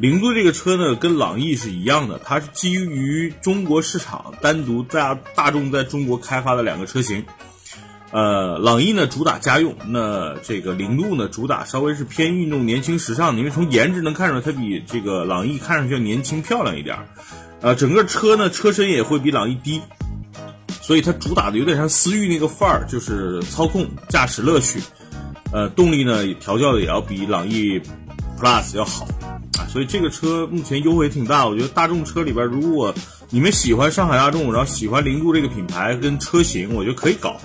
凌度这个车呢，跟朗逸是一样的，它是基于中国市场单独在大众在中国开发的两个车型。呃，朗逸呢主打家用，那这个凌度呢主打稍微是偏运动、年轻、时尚的。因为从颜值能看出来，它比这个朗逸看上去要年轻漂亮一点。呃，整个车呢车身也会比朗逸低，所以它主打的有点像思域那个范儿，就是操控、驾驶乐趣。呃，动力呢调教的也要比朗逸 Plus 要好，所以这个车目前优惠挺大。我觉得大众车里边，如果你们喜欢上海大众，然后喜欢凌渡这个品牌跟车型，我觉得可以搞。